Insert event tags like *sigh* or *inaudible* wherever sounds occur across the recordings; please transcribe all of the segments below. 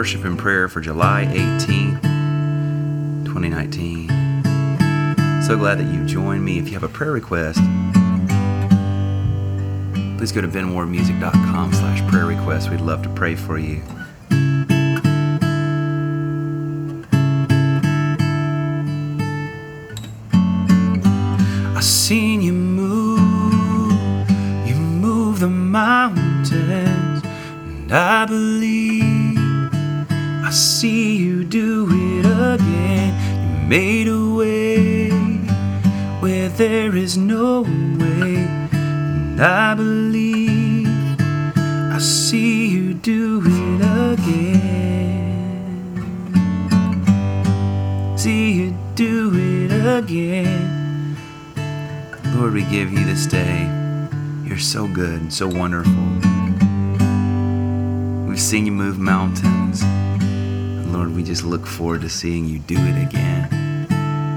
worship and prayer for July 18th, 2019. So glad that you joined me. If you have a prayer request, please go to benwarmusic.com slash prayer request. We'd love to pray for you. I seen you move, you move the mountains, and I believe see you do it again. You made a way where there is no way, and I believe I see you do it again. See you do it again. Lord, we give you this day. You're so good and so wonderful. We've seen you move mountains. Lord, we just look forward to seeing you do it again.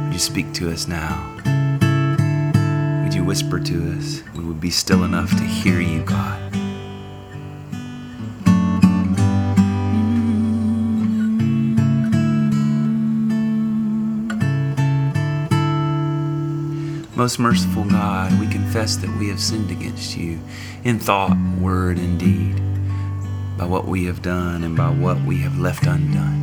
Would you speak to us now? Would you whisper to us? We would be still enough to hear you, God. Most merciful God, we confess that we have sinned against you in thought, word, and deed, by what we have done and by what we have left undone.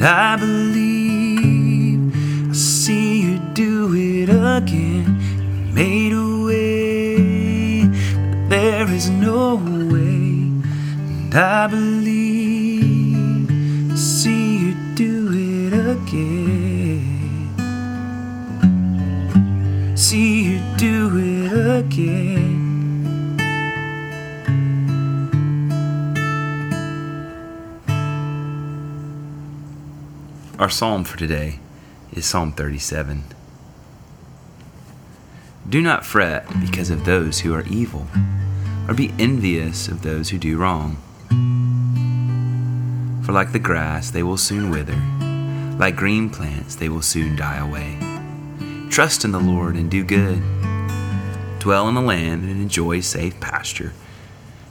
And I believe I see you do it again. You made a way, but there is no way, and I believe I see you do it again. See you do it again. Our psalm for today is Psalm 37. Do not fret because of those who are evil, or be envious of those who do wrong. For like the grass, they will soon wither, like green plants, they will soon die away. Trust in the Lord and do good. Dwell in the land and enjoy safe pasture.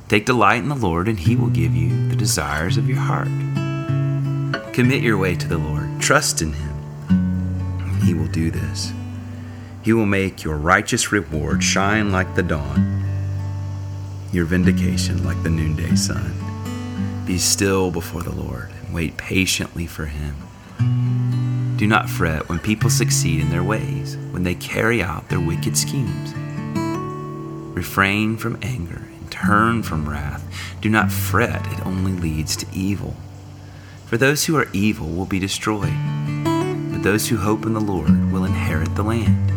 Take delight in the Lord, and He will give you the desires of your heart. Commit your way to the Lord. Trust in Him. He will do this. He will make your righteous reward shine like the dawn, your vindication like the noonday sun. Be still before the Lord and wait patiently for Him. Do not fret when people succeed in their ways, when they carry out their wicked schemes. Refrain from anger and turn from wrath. Do not fret, it only leads to evil. For those who are evil will be destroyed, but those who hope in the Lord will inherit the land.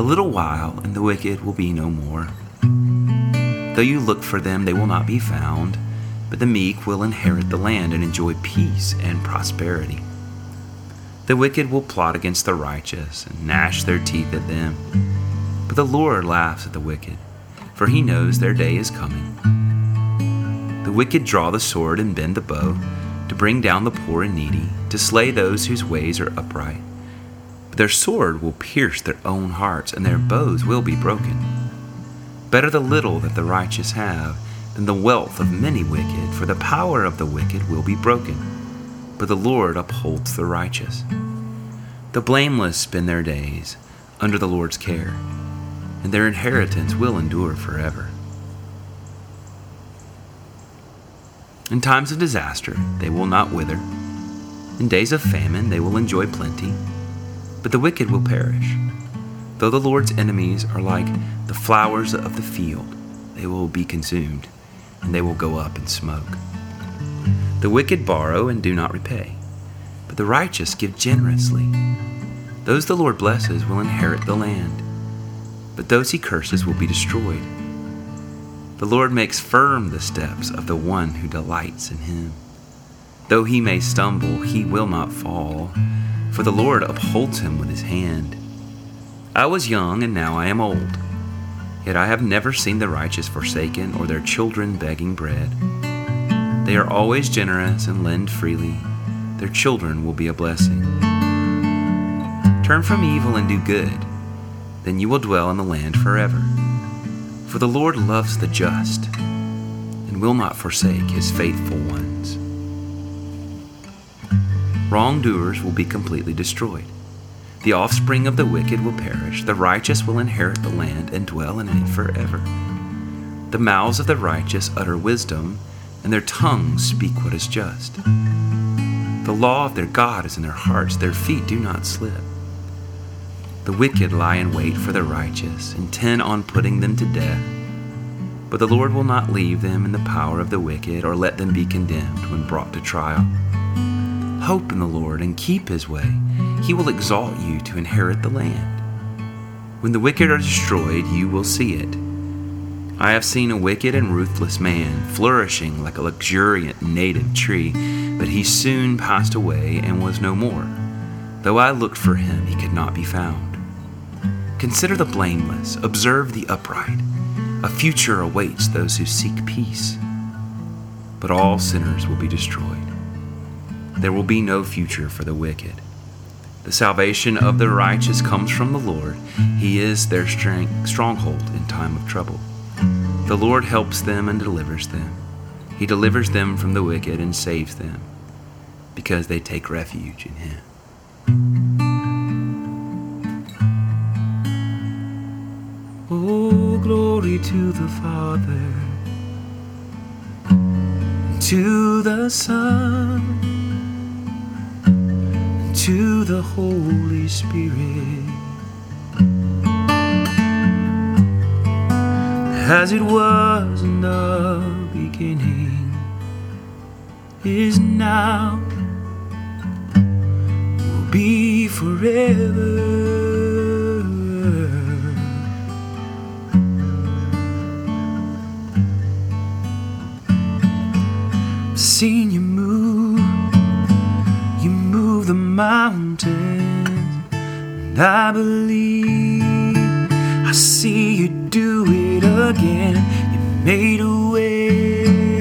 A little while, and the wicked will be no more. Though you look for them, they will not be found, but the meek will inherit the land and enjoy peace and prosperity. The wicked will plot against the righteous and gnash their teeth at them, but the Lord laughs at the wicked, for he knows their day is coming. The wicked draw the sword and bend the bow to bring down the poor and needy, to slay those whose ways are upright. But their sword will pierce their own hearts, and their bows will be broken. Better the little that the righteous have than the wealth of many wicked, for the power of the wicked will be broken. But the Lord upholds the righteous. The blameless spend their days under the Lord's care, and their inheritance will endure forever. In times of disaster, they will not wither. In days of famine, they will enjoy plenty. But the wicked will perish. Though the Lord's enemies are like the flowers of the field, they will be consumed, and they will go up in smoke. The wicked borrow and do not repay, but the righteous give generously. Those the Lord blesses will inherit the land. but those he curses will be destroyed. The Lord makes firm the steps of the one who delights in him. Though he may stumble, he will not fall, for the Lord upholds him with his hand. I was young, and now I am old. Yet I have never seen the righteous forsaken or their children begging bread. They are always generous and lend freely. Their children will be a blessing. Turn from evil and do good, then you will dwell in the land forever. For the Lord loves the just and will not forsake his faithful ones. Wrongdoers will be completely destroyed. The offspring of the wicked will perish. The righteous will inherit the land and dwell in it forever. The mouths of the righteous utter wisdom, and their tongues speak what is just. The law of their God is in their hearts, their feet do not slip. The wicked lie in wait for the righteous, intent on putting them to death. But the Lord will not leave them in the power of the wicked or let them be condemned when brought to trial. Hope in the Lord and keep his way. He will exalt you to inherit the land. When the wicked are destroyed, you will see it. I have seen a wicked and ruthless man flourishing like a luxuriant native tree, but he soon passed away and was no more. Though I looked for him, he could not be found. Consider the blameless, observe the upright. A future awaits those who seek peace. But all sinners will be destroyed. There will be no future for the wicked. The salvation of the righteous comes from the Lord. He is their strength, stronghold in time of trouble. The Lord helps them and delivers them. He delivers them from the wicked and saves them because they take refuge in Him. Glory to the Father, to the Son, to the Holy Spirit. As it was in the beginning, is now, will be forever. Seen you move. You move the mountains, and I believe I see you do it again. You made a way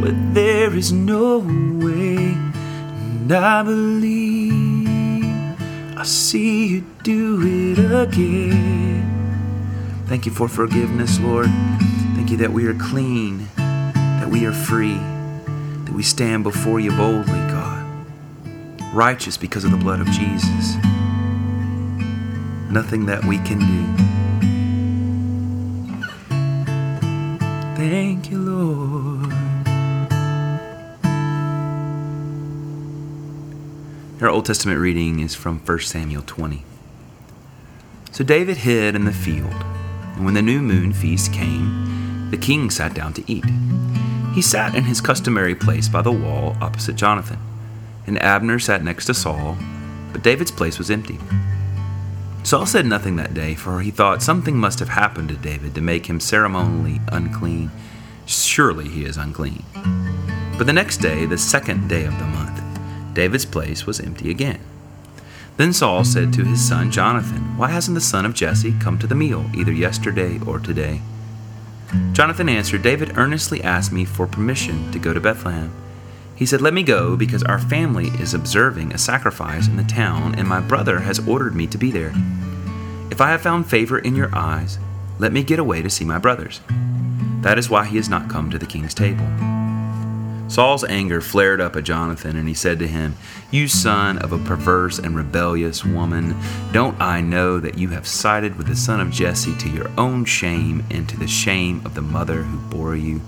where there is no way, and I believe I see you do it again. Thank you for forgiveness, Lord. Thank you that we are clean, that we are free that we stand before you boldly, God, righteous because of the blood of Jesus. Nothing that we can do. Thank you, Lord. Our Old Testament reading is from 1 Samuel 20. So David hid in the field, and when the new moon feast came, the king sat down to eat. He sat in his customary place by the wall opposite Jonathan, and Abner sat next to Saul, but David's place was empty. Saul said nothing that day, for he thought something must have happened to David to make him ceremonially unclean. Surely he is unclean. But the next day, the second day of the month, David's place was empty again. Then Saul said to his son Jonathan, Why hasn't the son of Jesse come to the meal, either yesterday or today? Jonathan answered, David earnestly asked me for permission to go to Bethlehem. He said, Let me go because our family is observing a sacrifice in the town, and my brother has ordered me to be there. If I have found favor in your eyes, let me get away to see my brothers. That is why he has not come to the king's table. Saul's anger flared up at Jonathan, and he said to him, You son of a perverse and rebellious woman, don't I know that you have sided with the son of Jesse to your own shame and to the shame of the mother who bore you?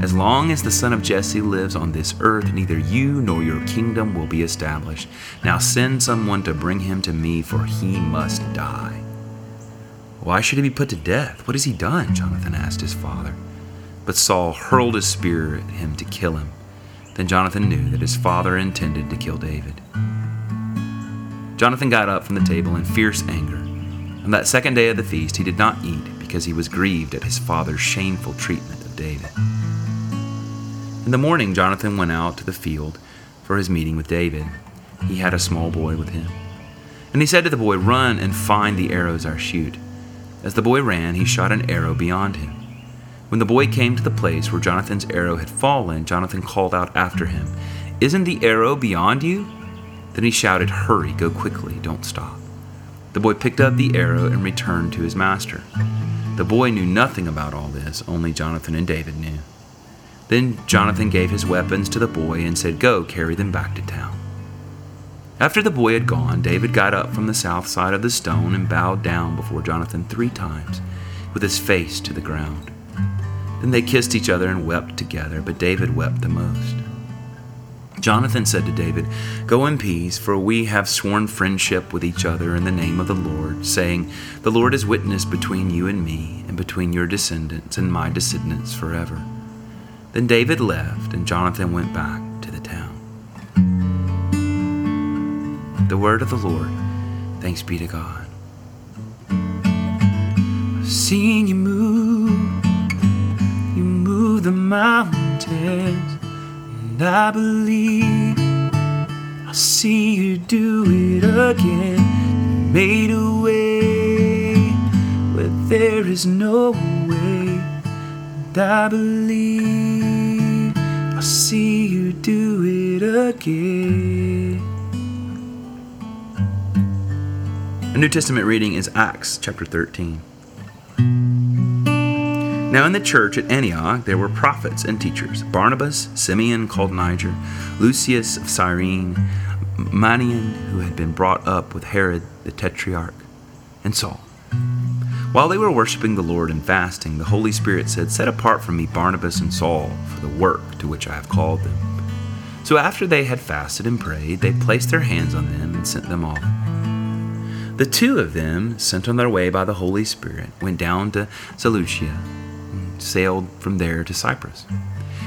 As long as the son of Jesse lives on this earth, neither you nor your kingdom will be established. Now send someone to bring him to me, for he must die. Why should he be put to death? What has he done? Jonathan asked his father. But Saul hurled his spear at him to kill him. Then Jonathan knew that his father intended to kill David. Jonathan got up from the table in fierce anger. On that second day of the feast, he did not eat because he was grieved at his father's shameful treatment of David. In the morning, Jonathan went out to the field for his meeting with David. He had a small boy with him. And he said to the boy, Run and find the arrows I shoot. As the boy ran, he shot an arrow beyond him. When the boy came to the place where Jonathan's arrow had fallen, Jonathan called out after him, Isn't the arrow beyond you? Then he shouted, Hurry, go quickly, don't stop. The boy picked up the arrow and returned to his master. The boy knew nothing about all this, only Jonathan and David knew. Then Jonathan gave his weapons to the boy and said, Go, carry them back to town. After the boy had gone, David got up from the south side of the stone and bowed down before Jonathan three times, with his face to the ground. Then they kissed each other and wept together, but David wept the most. Jonathan said to David, Go in peace, for we have sworn friendship with each other in the name of the Lord, saying, The Lord is witness between you and me, and between your descendants and my descendants forever. Then David left, and Jonathan went back to the town. The word of the Lord. Thanks be to God. I've seen you move, you move the mountains and I believe I'll see you do it again. You made a way where there is no way, and I believe I'll see you do it again. A New Testament reading is Acts chapter 13. Now, in the church at Antioch, there were prophets and teachers Barnabas, Simeon called Niger, Lucius of Cyrene, Manaen, who had been brought up with Herod the Tetrarch, and Saul. While they were worshiping the Lord and fasting, the Holy Spirit said, Set apart from me Barnabas and Saul for the work to which I have called them. So after they had fasted and prayed, they placed their hands on them and sent them off. The two of them, sent on their way by the Holy Spirit, went down to Seleucia sailed from there to Cyprus.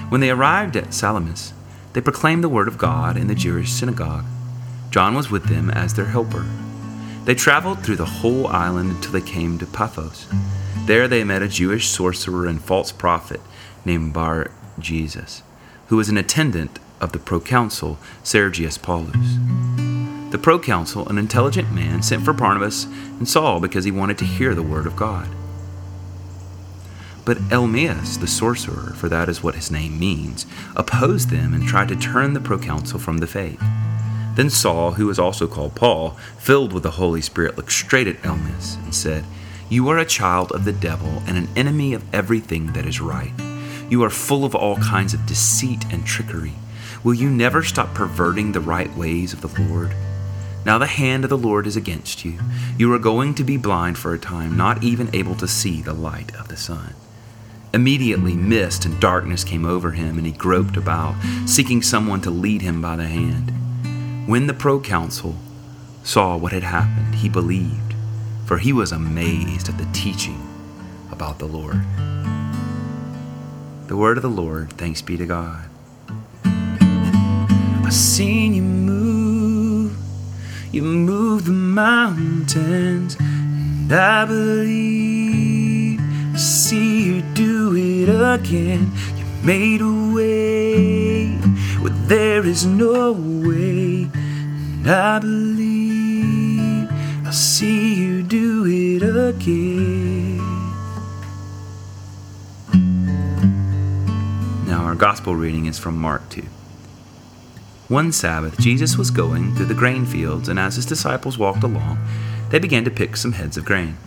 When they arrived at Salamis, they proclaimed the word of God in the Jewish synagogue. John was with them as their helper. They traveled through the whole island until they came to Paphos. There they met a Jewish sorcerer and false prophet named Bar Jesus, who was an attendant of the proconsul Sergius Paulus. The proconsul, an intelligent man, sent for Barnabas and Saul because he wanted to hear the word of God. But Elymas, the sorcerer, for that is what his name means, opposed them and tried to turn the proconsul from the faith. Then Saul, who was also called Paul, filled with the Holy Spirit, looked straight at Elymas and said, You are a child of the devil and an enemy of everything that is right. You are full of all kinds of deceit and trickery. Will you never stop perverting the right ways of the Lord? Now the hand of the Lord is against you. You are going to be blind for a time, not even able to see the light of the sun. Immediately, mist and darkness came over him, and he groped about, seeking someone to lead him by the hand. When the proconsul saw what had happened, he believed, for he was amazed at the teaching about the Lord. The word of the Lord, thanks be to God. I've seen you move, you move the mountains, and I believe I see you do it again. You made a way where there is no way. And I believe I'll see you do it again. Now, our gospel reading is from Mark 2. One Sabbath, Jesus was going through the grain fields, and as his disciples walked along, they began to pick some heads of grain.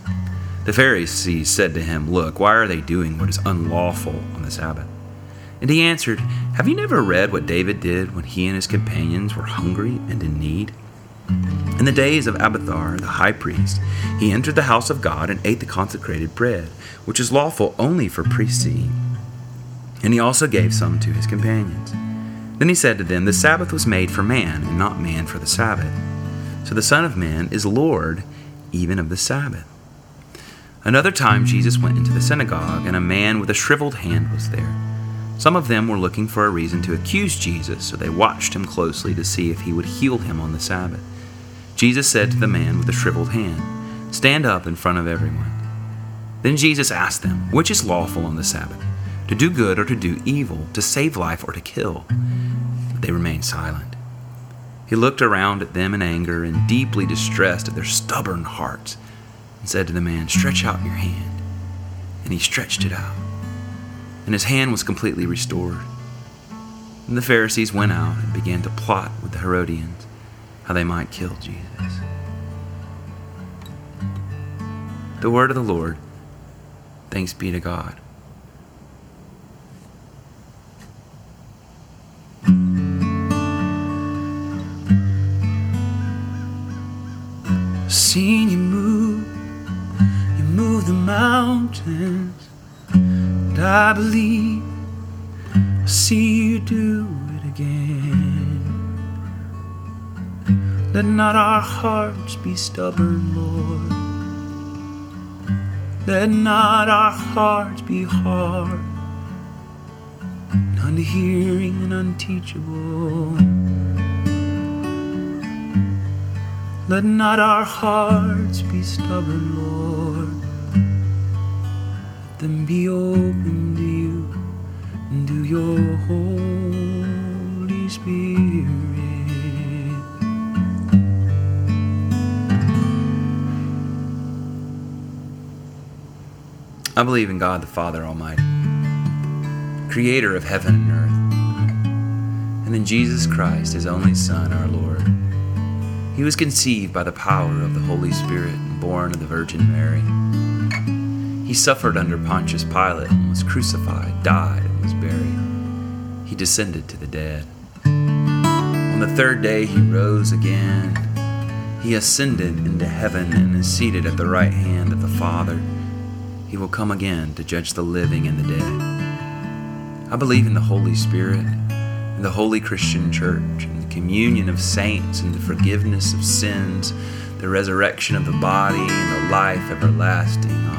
The Pharisees said to him, Look, why are they doing what is unlawful on the Sabbath? And he answered, Have you never read what David did when he and his companions were hungry and in need? In the days of Abiathar, the high priest, he entered the house of God and ate the consecrated bread, which is lawful only for priests to eat. And he also gave some to his companions. Then he said to them, The Sabbath was made for man, and not man for the Sabbath. So the Son of Man is Lord even of the Sabbath. Another time Jesus went into the synagogue, and a man with a shriveled hand was there. Some of them were looking for a reason to accuse Jesus, so they watched him closely to see if he would heal him on the Sabbath. Jesus said to the man with the shriveled hand, Stand up in front of everyone. Then Jesus asked them, Which is lawful on the Sabbath? To do good or to do evil, to save life or to kill? But they remained silent. He looked around at them in anger and deeply distressed at their stubborn hearts, and said to the man, Stretch out your hand. And he stretched it out, and his hand was completely restored. And the Pharisees went out and began to plot with the Herodians how they might kill Jesus. The word of the Lord. Thanks be to God. I believe I see you do it again. Let not our hearts be stubborn, Lord. Let not our hearts be hard, unhearing and unteachable. Let not our hearts be stubborn, Lord. Them be open to you and to your Holy Spirit. I believe in God the Father Almighty, creator of heaven and earth, and in Jesus Christ, his only Son, our Lord. He was conceived by the power of the Holy Spirit and born of the Virgin Mary. He suffered under Pontius Pilate and was crucified, died, and was buried. He descended to the dead. On the third day, he rose again. He ascended into heaven and is seated at the right hand of the Father he will come again to judge the living and the dead. I believe in the Holy Spirit, in the holy Christian church, in the communion of saints, and the forgiveness of sins, the resurrection of the body, and the life everlasting.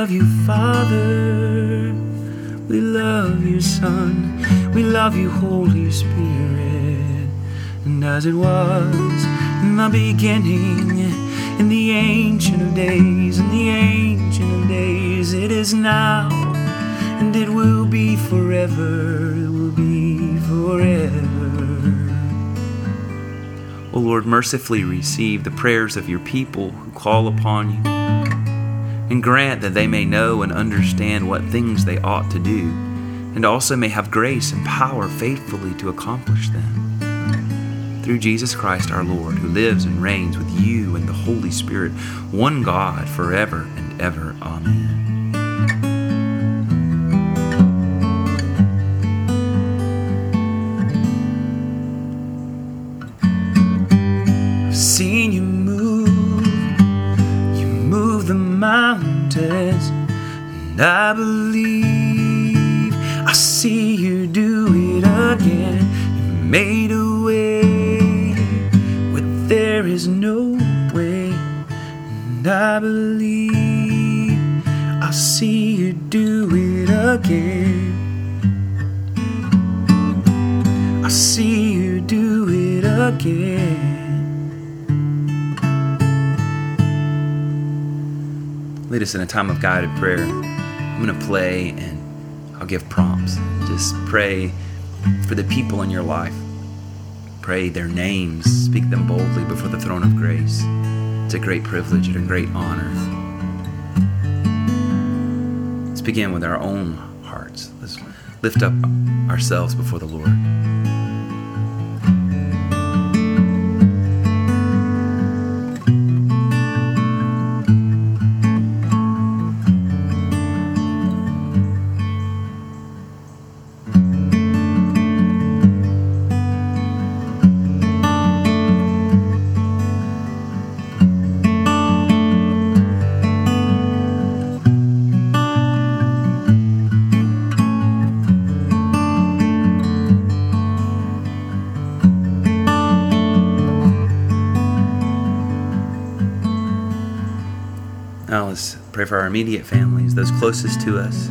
Love you, Father. We love you, Son. We love you, Holy Spirit. And as it was in the beginning, in the ancient of days, in the ancient of days, it is now, and it will be forever. It will be forever. O Lord, mercifully receive the prayers of your people who call upon you, and grant that they may know and understand what things they ought to do, and also may have grace and power faithfully to accomplish them. Through Jesus Christ our Lord, who lives and reigns with you and the Holy Spirit, one God, forever and ever. Amen. I believe I see you do it again. You made a way where there is no way, and I believe I see you do it again. I see you do it again. lead us in a time of guided prayer. I'm going to play and I'll give prompts. Just pray for the people in your life. Pray their names, speak them boldly before the throne of grace. It's a great privilege and a great honor. Let's begin with our own hearts. Let's lift up ourselves before the Lord. Pray for our immediate families, those closest to us.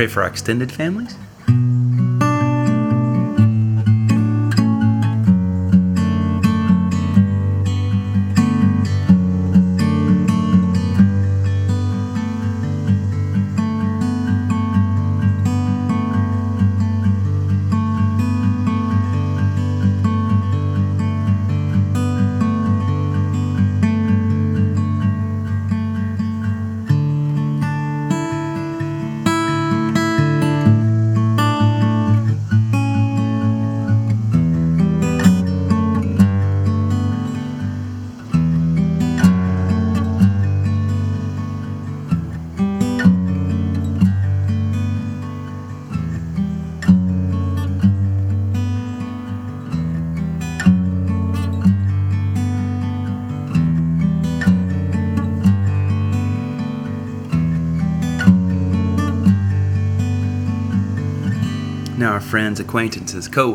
Pray for our extended families. Friends, acquaintances, co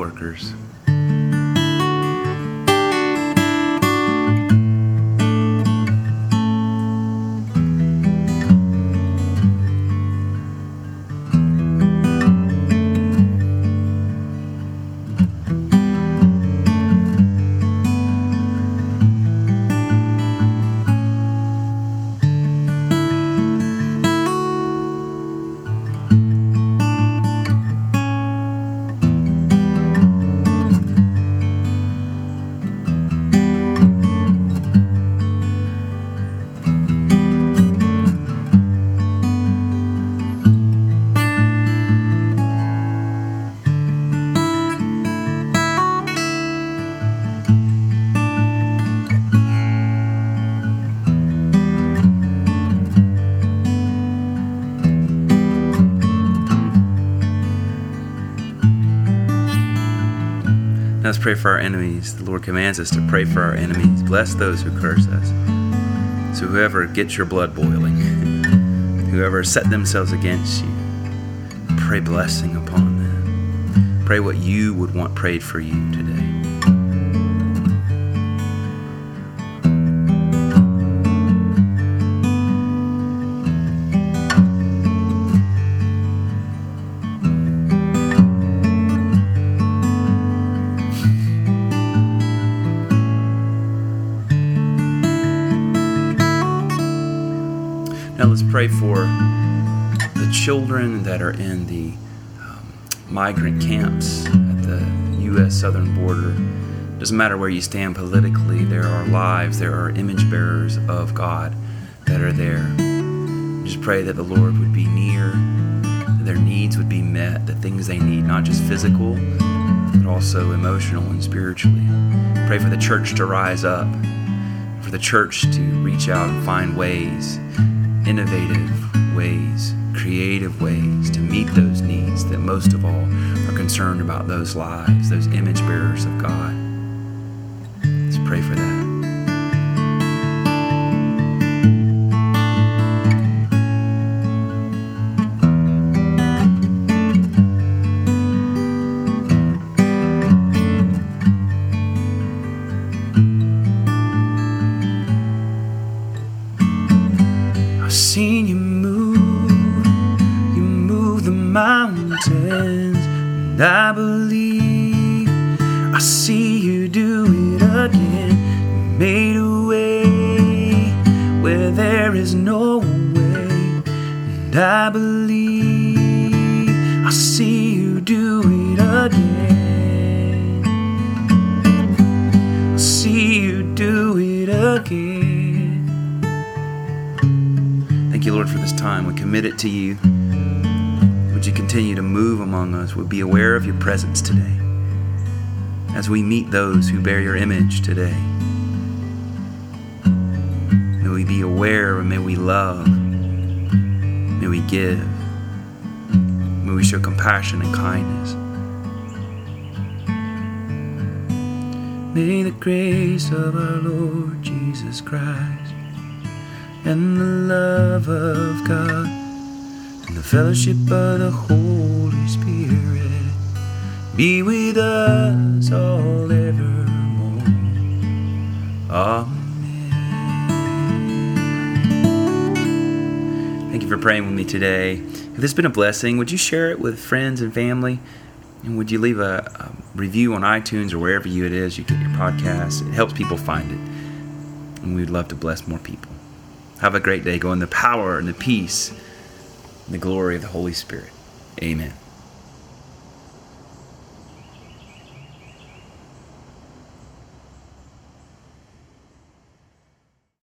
Now let's pray for our enemies. The Lord commands us to pray for our enemies. Bless those who curse us. So whoever gets your blood boiling, *laughs* whoever set themselves against you, pray blessing upon them. Pray what you would want prayed for you today. Now let's pray for the children that are in the um, migrant camps at the U.S. southern border. Doesn't matter where you stand politically, there are lives, there are image bearers of God that are there. Just pray that the Lord would be near, that their needs would be met, the things they need, not just physical, but also emotional and spiritually. Pray for the church to rise up, for the church to reach out and find ways innovative ways, creative ways to meet those needs that most of all are concerned about those lives, those image bearers of God. Let's pray for that. Mountains, and I believe I see you do it again You made a way where there is no way. And I believe I'll see you do it again. I'll see you do it again. Thank you, Lord, for this time. We commit it to you. Continue to move among us? Would be aware of your presence today as we meet those who bear your image today. May we be aware and may we love. May we give. May we show compassion and kindness. May the grace of our Lord Jesus Christ and the love of God the fellowship of the Holy Spirit be with us all evermore. Amen. Thank you for praying with me today. If this has been a blessing, would you share it with friends and family? And would you leave a, a review on iTunes or wherever you it is you get your podcast? It helps people find it. And we'd love to bless more people. Have a great day. Go in the power and the peace the glory of the Holy Spirit. Amen.